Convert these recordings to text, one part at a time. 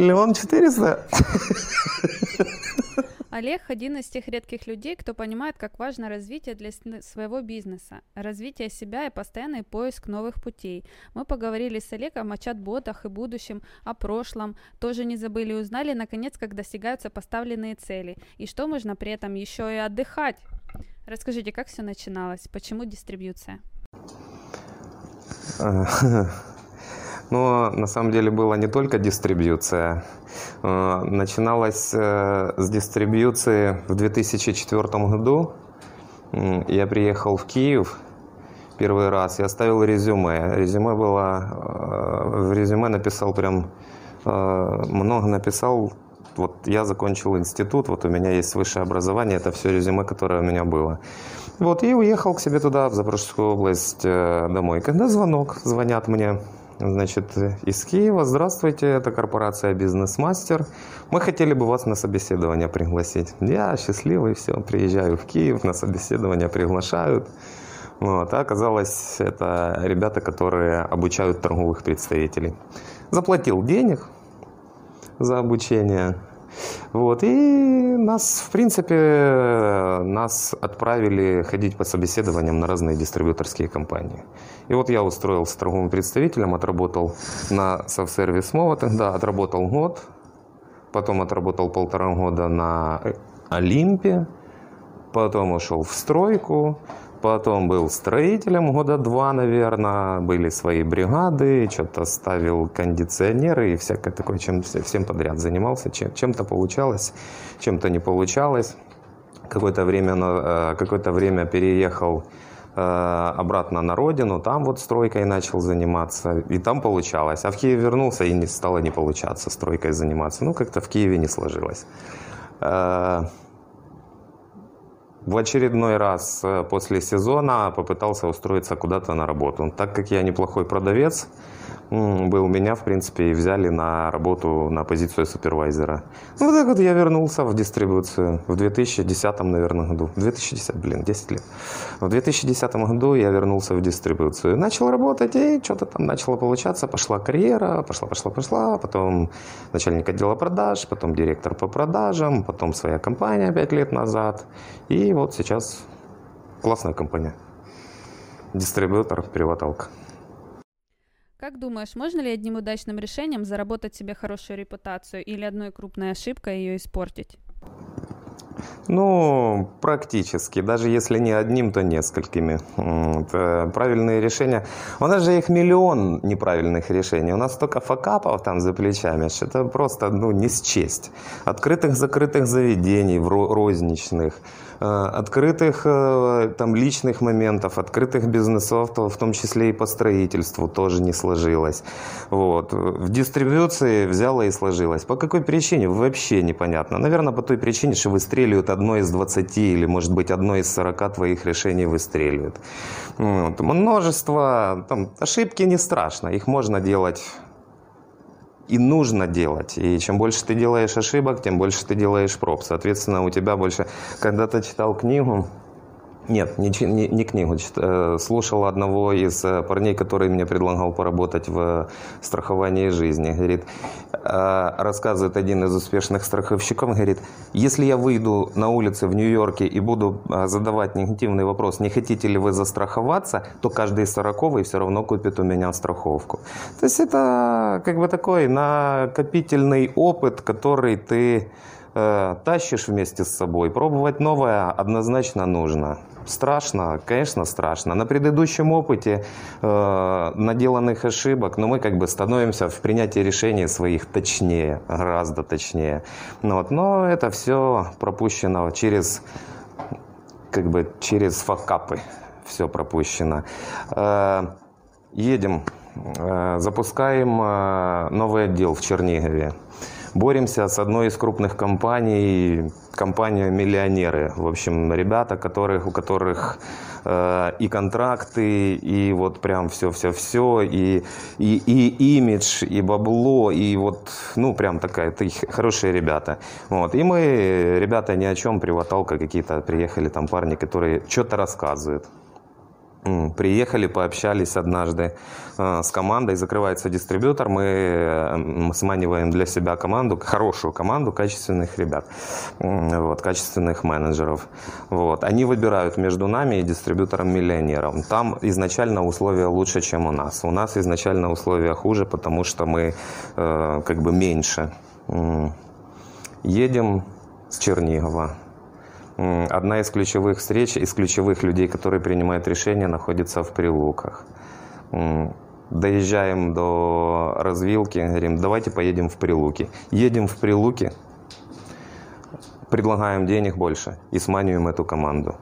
Миллион четыреста? Олег – один из тех редких людей, кто понимает, как важно развитие для своего бизнеса, развитие себя и постоянный поиск новых путей. Мы поговорили с Олегом о чат-ботах и будущем, о прошлом, тоже не забыли и узнали, наконец, как достигаются поставленные цели, и что можно при этом еще и отдыхать. Расскажите, как все начиналось, почему дистрибьюция? Но на самом деле была не только дистрибьюция. Э, начиналась э, с дистрибьюции в 2004 году. Я приехал в Киев первый раз и оставил резюме. Резюме было... Э, в резюме написал прям... Много написал вот я закончил институт, вот у меня есть высшее образование, это все резюме, которое у меня было. Вот, и уехал к себе туда, в Запорожскую область, домой. Когда звонок, звонят мне, Значит, из Киева. Здравствуйте, это корпорация «Бизнес-мастер». Мы хотели бы вас на собеседование пригласить. Я счастливый, все, приезжаю в Киев, на собеседование приглашают. Вот, а оказалось, это ребята, которые обучают торговых представителей. Заплатил денег за обучение. Вот, и нас, в принципе, нас отправили ходить по собеседованиям на разные дистрибьюторские компании. И вот я устроился торговым представителем, отработал на софт-сервис МОВА тогда, отработал год, потом отработал полтора года на Олимпе, потом ушел в стройку, Потом был строителем года два, наверное. Были свои бригады, что-то ставил кондиционеры и всякое такое, чем всем подряд занимался. Чем-то получалось, чем-то не получалось. Какое-то время, э, какое время переехал э, обратно на родину, там вот стройкой начал заниматься, и там получалось. А в Киев вернулся, и не стало не получаться стройкой заниматься. Ну, как-то в Киеве не сложилось. В очередной раз э, после сезона попытался устроиться куда-то на работу. Так как я неплохой продавец, был, меня, в принципе, и взяли на работу на позицию супервайзера. Ну, вот так вот я вернулся в дистрибуцию в 2010, наверное, году. 2010, блин, 10 лет. В 2010 году я вернулся в дистрибуцию. Начал работать, и что-то там начало получаться. Пошла карьера, пошла, пошла, пошла. Потом начальник отдела продаж, потом директор по продажам, потом своя компания 5 лет назад. И вот сейчас классная компания. Дистрибьютор, переваталка. Как думаешь, можно ли одним удачным решением заработать себе хорошую репутацию или одной крупной ошибкой ее испортить? Ну, практически. Даже если не одним, то несколькими. Это правильные решения. У нас же их миллион неправильных решений. У нас столько факапов там за плечами, что это просто ну, не счесть. Открытых-закрытых заведений, в розничных – Э, открытых э, там личных моментов, открытых бизнесов, в том числе и по строительству тоже не сложилось. Вот. В дистрибьюции взяло и сложилось. По какой причине? Вообще непонятно. Наверное, по той причине, что выстреливают одно из 20 или, может быть, одно из 40 твоих решений выстреливает. Вот. Множество, там, ошибки не страшно, их можно делать и нужно делать. И чем больше ты делаешь ошибок, тем больше ты делаешь проб. Соответственно, у тебя больше... Когда-то читал книгу, нет, не, не, не книгу. Э, слушал одного из э, парней, который мне предлагал поработать в страховании жизни. Говорит, э, рассказывает один из успешных страховщиков, говорит, если я выйду на улицы в Нью-Йорке и буду задавать негативный вопрос, не хотите ли вы застраховаться, то каждый сороковый все равно купит у меня страховку. То есть это как бы такой накопительный опыт, который ты э, тащишь вместе с собой. Пробовать новое однозначно нужно. Страшно, конечно, страшно. На предыдущем опыте э, наделанных ошибок, но мы как бы становимся в принятии решений своих точнее, гораздо точнее. Ну, вот, но это все пропущено через, как бы через факапы. Все пропущено. Э, едем, э, запускаем э, новый отдел в Чернигове боремся с одной из крупных компаний, компания «Миллионеры». В общем, ребята, которых, у которых э, и контракты, и вот прям все-все-все, и, и, и имидж, и бабло, и вот, ну, прям такая, такие хорошие ребята. Вот. И мы, ребята, ни о чем, приваталка какие-то, приехали там парни, которые что-то рассказывают. Приехали, пообщались однажды э, с командой, закрывается дистрибьютор, мы сманиваем для себя команду, хорошую команду качественных ребят, вот, качественных менеджеров. Вот. Они выбирают между нами и дистрибьютором-миллионером. Там изначально условия лучше, чем у нас. У нас изначально условия хуже, потому что мы э, как бы меньше. Едем с Чернигова, Одна из ключевых встреч, из ключевых людей, которые принимают решения, находится в Прилуках. Доезжаем до развилки, говорим, давайте поедем в Прилуки. Едем в Прилуки, предлагаем денег больше и сманиваем эту команду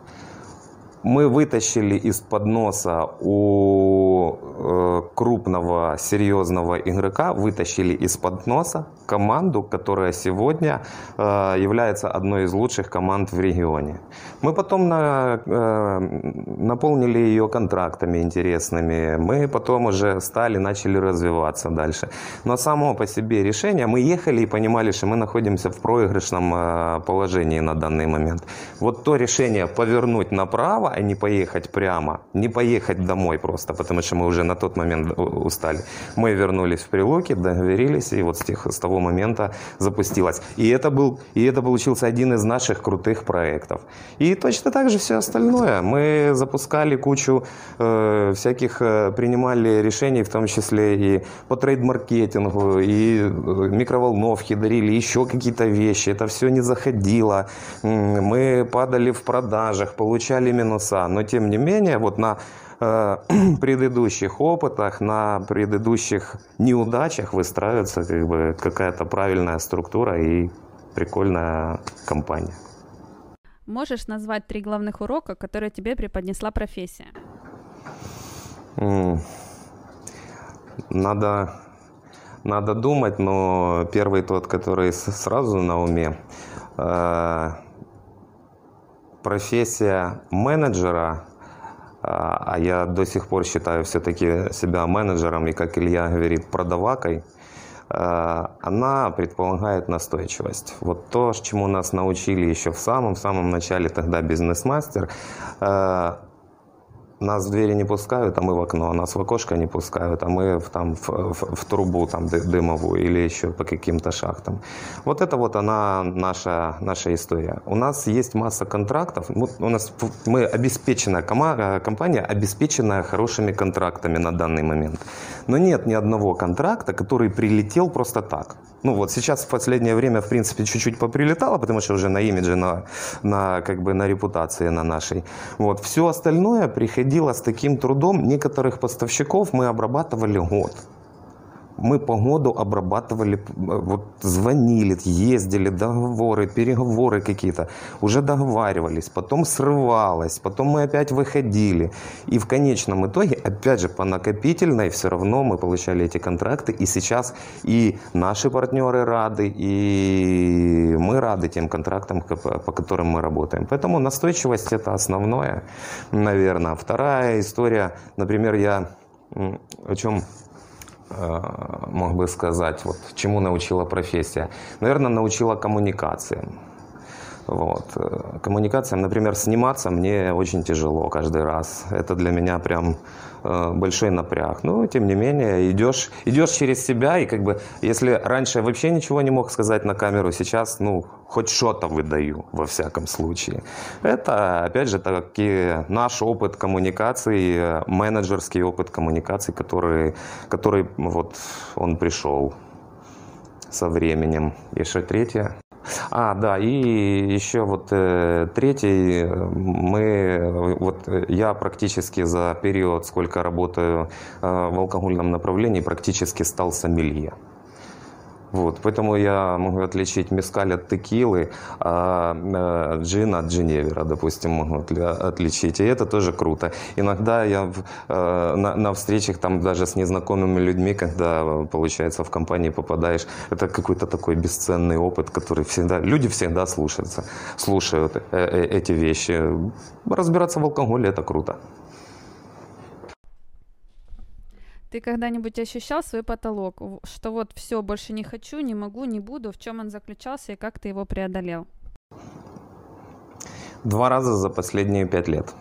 мы вытащили из-под носа у э, крупного, серьезного игрока, вытащили из-под носа команду, которая сегодня э, является одной из лучших команд в регионе. Мы потом на, э, наполнили ее контрактами интересными, мы потом уже стали, начали развиваться дальше. Но само по себе решение, мы ехали и понимали, что мы находимся в проигрышном э, положении на данный момент. Вот то решение повернуть направо, а не поехать прямо, не поехать домой просто, потому что мы уже на тот момент устали. Мы вернулись в Прилуки, договорились, и вот с, тех, с того момента запустилась. И это, был, и это получился один из наших крутых проектов. И точно так же все остальное. Мы запускали кучу э, всяких, э, принимали решений, в том числе и по трейд-маркетингу, и э, микроволновки дарили, еще какие-то вещи. Это все не заходило. Мы падали в продажах, получали минус конца. Но тем не менее, вот на э, предыдущих опытах, на предыдущих неудачах выстраивается как бы какая-то правильная структура и прикольная компания. Можешь назвать три главных урока, которые тебе преподнесла профессия? Надо, надо думать, но первый тот, который сразу на уме, э, профессия менеджера, а, а я до сих пор считаю все-таки себя менеджером и, как Илья говорит, продавакой, а, она предполагает настойчивость. Вот то, чему нас научили еще в самом-самом начале тогда бизнес-мастер, а, нас в двери не пускают, а мы в окно, нас в окошко не пускают, а мы в, там, в, в, в трубу там, дымовую или еще по каким-то шахтам. Вот это вот она наша, наша история. У нас есть масса контрактов, у нас, мы обеспеченная компания, обеспеченная хорошими контрактами на данный момент. Но нет ни одного контракта, который прилетел просто так. Ну вот сейчас в последнее время, в принципе, чуть-чуть поприлетало, потому что уже на имидже, на, на, как бы, на репутации на нашей. Вот. Все остальное приходило с таким трудом. Некоторых поставщиков мы обрабатывали год мы по году обрабатывали, вот звонили, ездили, договоры, переговоры какие-то, уже договаривались, потом срывалось, потом мы опять выходили. И в конечном итоге, опять же, по накопительной все равно мы получали эти контракты, и сейчас и наши партнеры рады, и мы рады тем контрактам, по которым мы работаем. Поэтому настойчивость это основное, наверное. Вторая история, например, я о чем мог бы сказать, вот, чему научила профессия? Наверное, научила коммуникациям. Вот. Э, коммуникациям, например, сниматься мне очень тяжело каждый раз. Это для меня прям э, большой напряг. Но, тем не менее, идешь, идешь через себя, и как бы, если раньше я вообще ничего не мог сказать на камеру, сейчас, ну, хоть что-то выдаю, во всяком случае. Это, опять же, таки наш опыт коммуникации, менеджерский опыт коммуникации, который, который вот, он пришел со временем. Что третье? А, да, и еще вот э, третий, мы, вот я практически за период, сколько работаю э, в алкогольном направлении, практически стал сомелье. Вот, поэтому я могу отличить мескаль от текилы, а э, джин от джиневера, допустим, могу отличить. И это тоже круто. Иногда я э, на, на встречах там даже с незнакомыми людьми, когда, получается, в компании попадаешь, это какой-то такой бесценный опыт, который всегда, люди всегда слушаются, слушают э, э, эти вещи. Разбираться в алкоголе – это круто. Ты когда-нибудь ощущал свой потолок, что вот все, больше не хочу, не могу, не буду? В чем он заключался и как ты его преодолел? Два раза за последние пять лет.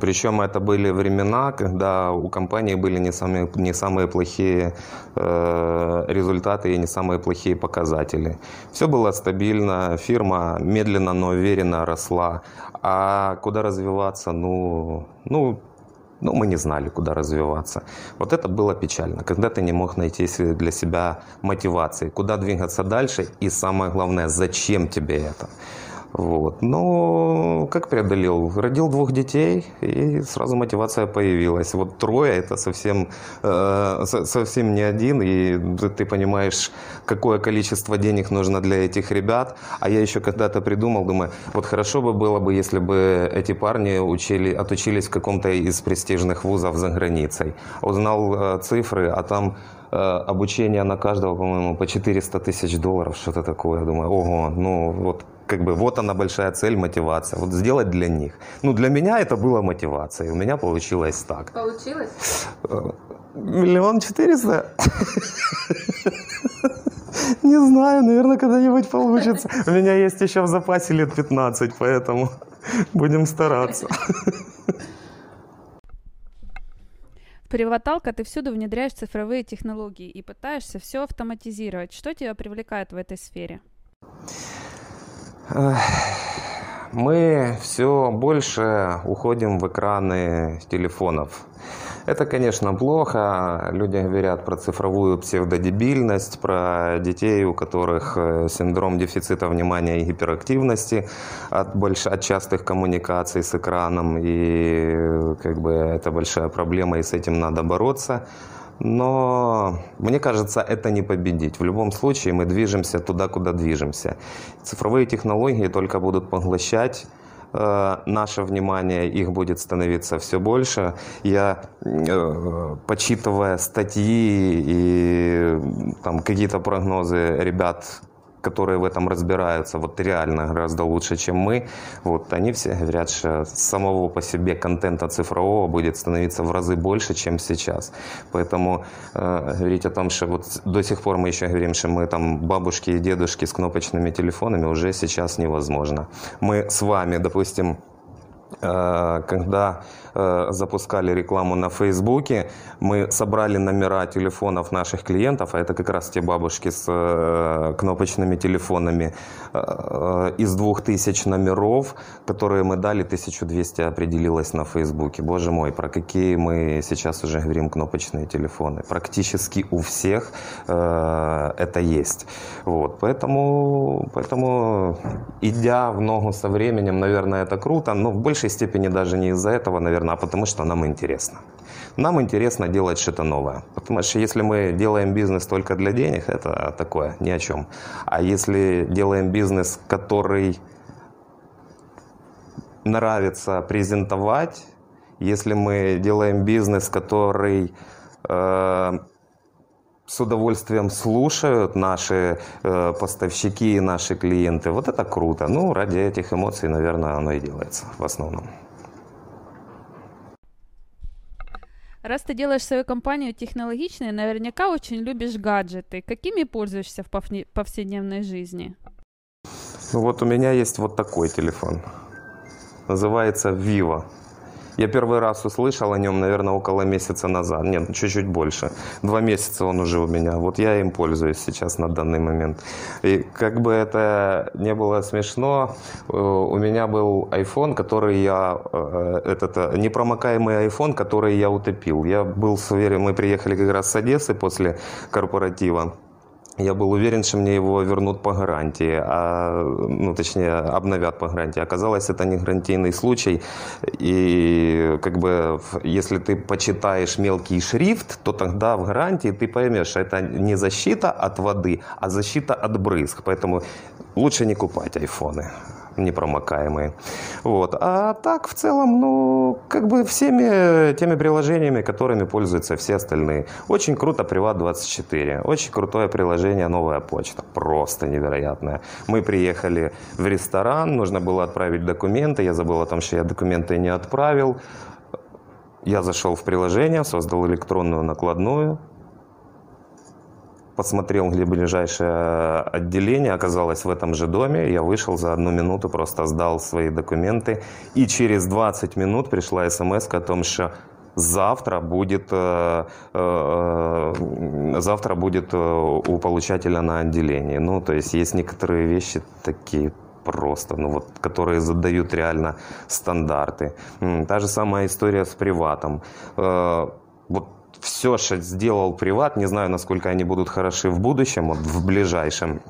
Причем это были времена, когда у компании были не самые, не самые плохие э, результаты и не самые плохие показатели. Все было стабильно, фирма медленно, но уверенно росла. А куда развиваться, ну, ну ну, мы не знали, куда развиваться. Вот это было печально, когда ты не мог найти для себя мотивации, куда двигаться дальше и самое главное, зачем тебе это. Вот. Но как преодолел? Родил двух детей, и сразу мотивация появилась. Вот трое это совсем, э, совсем не один, и ты понимаешь, какое количество денег нужно для этих ребят. А я еще когда-то придумал, думаю, вот хорошо бы было бы, если бы эти парни учили, отучились в каком-то из престижных вузов за границей. Узнал э, цифры, а там э, обучение на каждого, по-моему, по 400 тысяч долларов, что-то такое. Думаю, ого, ну вот как бы вот она большая цель, мотивация. Вот сделать для них. Ну, для меня это было мотивацией. У меня получилось так. Получилось? Э, миллион четыреста? Не знаю, наверное, когда-нибудь получится. У меня есть еще в запасе лет 15, поэтому будем стараться. Приваталка ты всюду внедряешь цифровые технологии и пытаешься все автоматизировать. Что тебя привлекает в этой сфере? Мы все больше уходим в экраны телефонов. Это, конечно, плохо. Люди говорят про цифровую псевдодебильность, про детей, у которых э, синдром дефицита внимания и гиперактивности от, больш... от частых коммуникаций с экраном. И как бы это большая проблема, и с этим надо бороться. Но мне кажется, это не победить. В любом случае мы движемся туда, куда движемся. Цифровые технологии только будут поглощать э, наше внимание, их будет становиться все больше. Я, э, почитывая статьи и там, какие-то прогнозы ребят, которые в этом разбираются, вот реально гораздо лучше, чем мы, вот они все говорят, что самого по себе контента цифрового будет становиться в разы больше, чем сейчас. Поэтому э, говорить о том, что вот до сих пор мы еще говорим, что мы там бабушки и дедушки с кнопочными телефонами, уже сейчас невозможно. Мы с вами, допустим, когда Э, запускали рекламу на Фейсбуке, мы собрали номера телефонов наших клиентов, а это как раз те бабушки с э, кнопочными телефонами, э, из 2000 номеров, которые мы дали, 1200 определилось на Фейсбуке. Боже мой, про какие мы сейчас уже говорим кнопочные телефоны. Практически у всех это есть. Вот, поэтому, поэтому, идя в ногу со временем, наверное, это круто, но в большей степени даже не из-за этого, наверное, а потому что нам интересно. Нам интересно делать что-то новое. Потому что если мы делаем бизнес только для денег, это такое, ни о чем. А если делаем бизнес, который нравится презентовать, если мы делаем бизнес, который э, с удовольствием слушают наши э, поставщики и наши клиенты, вот это круто. Ну, ради этих эмоций, наверное, оно и делается в основном. Раз ты делаешь свою компанию технологичной, наверняка очень любишь гаджеты. Какими пользуешься в повседневной жизни? Ну вот у меня есть вот такой телефон. Называется Vivo. Я первый раз услышал о нем, наверное, около месяца назад. Нет, чуть-чуть больше. Два месяца он уже у меня. Вот я им пользуюсь сейчас на данный момент. И как бы это не было смешно, э, у меня был iPhone, который я... Э, этот э, непромокаемый iPhone, который я утопил. Я был уверен, мы приехали как раз с Одессы после корпоратива. Я был уверен, что мне его вернут по гарантии, а, ну, точнее, обновят по гарантии. Оказалось, это не гарантийный случай. И как бы, если ты почитаешь мелкий шрифт, то тогда в гарантии ты поймешь, что это не защита от воды, а защита от брызг. Поэтому лучше не купать айфоны Непромокаемые. Вот. А так, в целом, ну, как бы всеми теми приложениями, которыми пользуются все остальные. Очень круто Приват24. Очень крутое приложение «Новая почта». Просто невероятное. Мы приехали в ресторан, нужно было отправить документы. Я забыл о том, что я документы не отправил. Я зашел в приложение, создал электронную накладную, посмотрел, где ближайшее отделение, оказалось в этом же доме. Я вышел за одну минуту, просто сдал свои документы. И через 20 минут пришла смс о том, что завтра будет, э, э, завтра будет у получателя на отделении. Ну, то есть есть некоторые вещи такие просто, ну вот, которые задают реально стандарты. Та же самая история с приватом. Вот все, что сделал приват, не знаю, насколько они будут хороши в будущем, вот в ближайшем.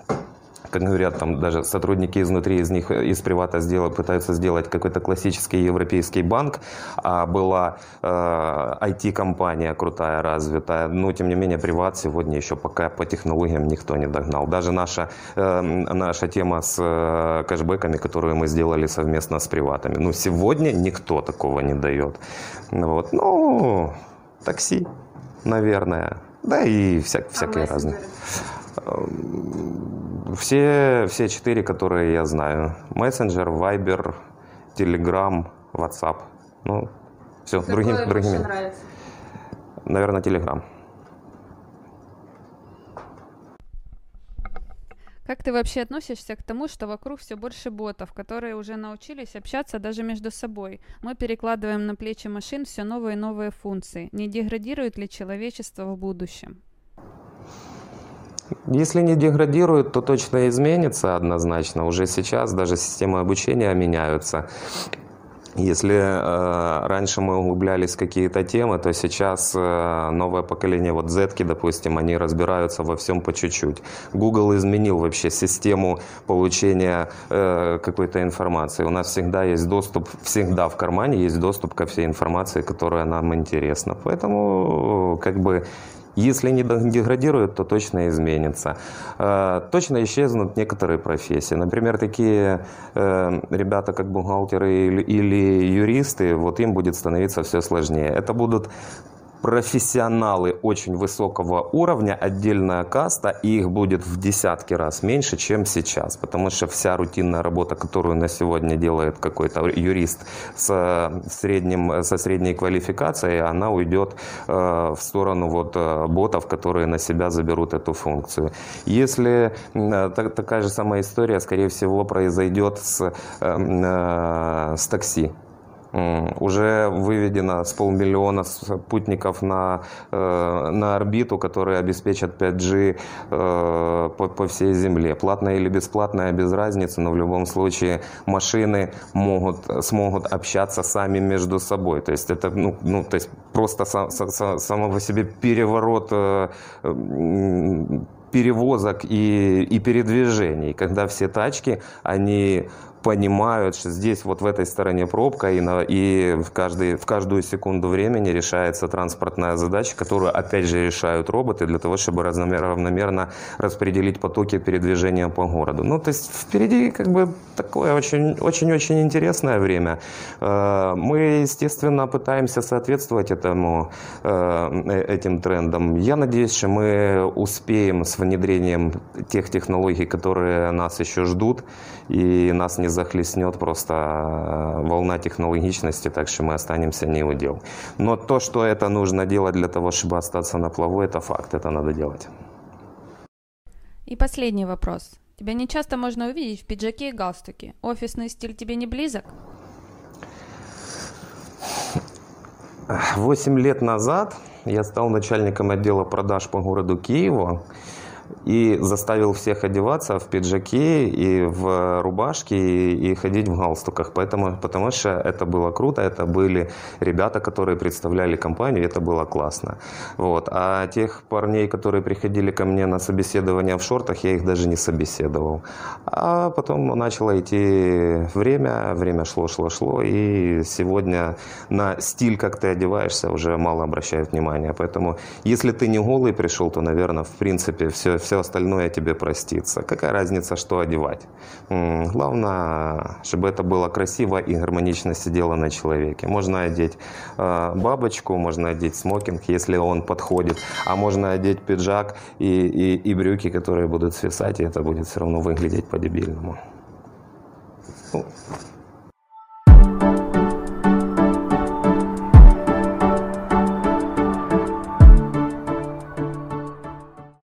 Как говорят, там даже сотрудники изнутри из них, из привата сделать, пытаются сделать какой-то классический европейский банк, а была э, IT-компания крутая, развитая. Но, тем не менее, приват сегодня еще пока по технологиям никто не догнал. Даже наша, э, наша тема с э, кэшбэками, которую мы сделали совместно с приватами. Ну, сегодня никто такого не дает. Вот. Ну, такси, наверное. Да и вся, а всякие разные. Эм, все, все четыре, которые я знаю. Мессенджер, Вайбер, Телеграм, WhatsApp. Ну, все, Какое другим, другими. нравится? Наверное, Телеграм. Как ты вообще относишься к тому, что вокруг все больше ботов, которые уже научились общаться даже между собой? Мы перекладываем на плечи машин все новые и новые функции. Не деградирует ли человечество в будущем? Если не деградирует, то точно изменится однозначно. Уже сейчас даже системы обучения меняются. Если э, раньше мы углублялись в какие-то темы, то сейчас э, новое поколение, вот Z, допустим, они разбираются во всем по чуть-чуть. Google изменил вообще систему получения э, какой-то информации. У нас всегда есть доступ, всегда в кармане есть доступ ко всей информации, которая нам интересна. Поэтому как бы если не деградирует, то точно изменится. Э, точно исчезнут некоторые профессии. Например, такие э, ребята, как бухгалтеры или юристы, вот им будет становиться все сложнее. Это будут профессионалы очень высокого уровня, отдельная каста, и их будет в десятки раз меньше, чем сейчас. Потому что вся рутинная работа, которую на сегодня делает какой-то юрист с средним, со средней квалификацией, она уйдет э, в сторону вот, э, ботов, которые на себя заберут эту функцию. Если э, так, такая же самая история, скорее всего, произойдет с, э, э, с такси. Уже выведено с полмиллиона спутников на, э, на орбиту, которые обеспечат 5G э, по, по всей Земле. Платное или бесплатное, без разницы, но в любом случае машины могут, смогут общаться сами между собой. То есть это ну, ну, то есть просто сам, сам, само по себе переворот э, перевозок и, и передвижений, когда все тачки, они понимают, что здесь вот в этой стороне пробка, и, на, и в, каждый, в каждую секунду времени решается транспортная задача, которую опять же решают роботы для того, чтобы равномерно распределить потоки передвижения по городу. Ну, то есть впереди как бы такое очень-очень интересное время. Э, мы, естественно, пытаемся соответствовать этому, э, этим трендам. Я надеюсь, что мы успеем с внедрением тех технологий, которые нас еще ждут, и нас не захлестнет просто э, волна технологичности, так что мы останемся не у дел. Но то, что это нужно делать для того, чтобы остаться на плаву, это факт, это надо делать. И последний вопрос. Тебя не часто можно увидеть в пиджаке и галстуке. Офисный стиль тебе не близок? Восемь лет назад я стал начальником отдела продаж по городу Киеву и заставил всех одеваться в пиджаке и в рубашке и, и ходить в галстуках, поэтому, потому что это было круто, это были ребята, которые представляли компанию, это было классно. Вот. А тех парней, которые приходили ко мне на собеседование в шортах, я их даже не собеседовал. А потом начало идти время, время шло, шло, шло, и сегодня на стиль, как ты одеваешься, уже мало обращают внимания. Поэтому, если ты не голый пришел, то, наверное, в принципе, все, все остальное тебе простится. Какая разница, что одевать? Главное, чтобы это было красиво и гармонично сидело на человеке. Можно одеть э, бабочку, можно одеть смокинг, если он подходит, а можно одеть пиджак и, и, и брюки, которые будут свисать, и это будет все равно выглядеть по-дебильному. Ну,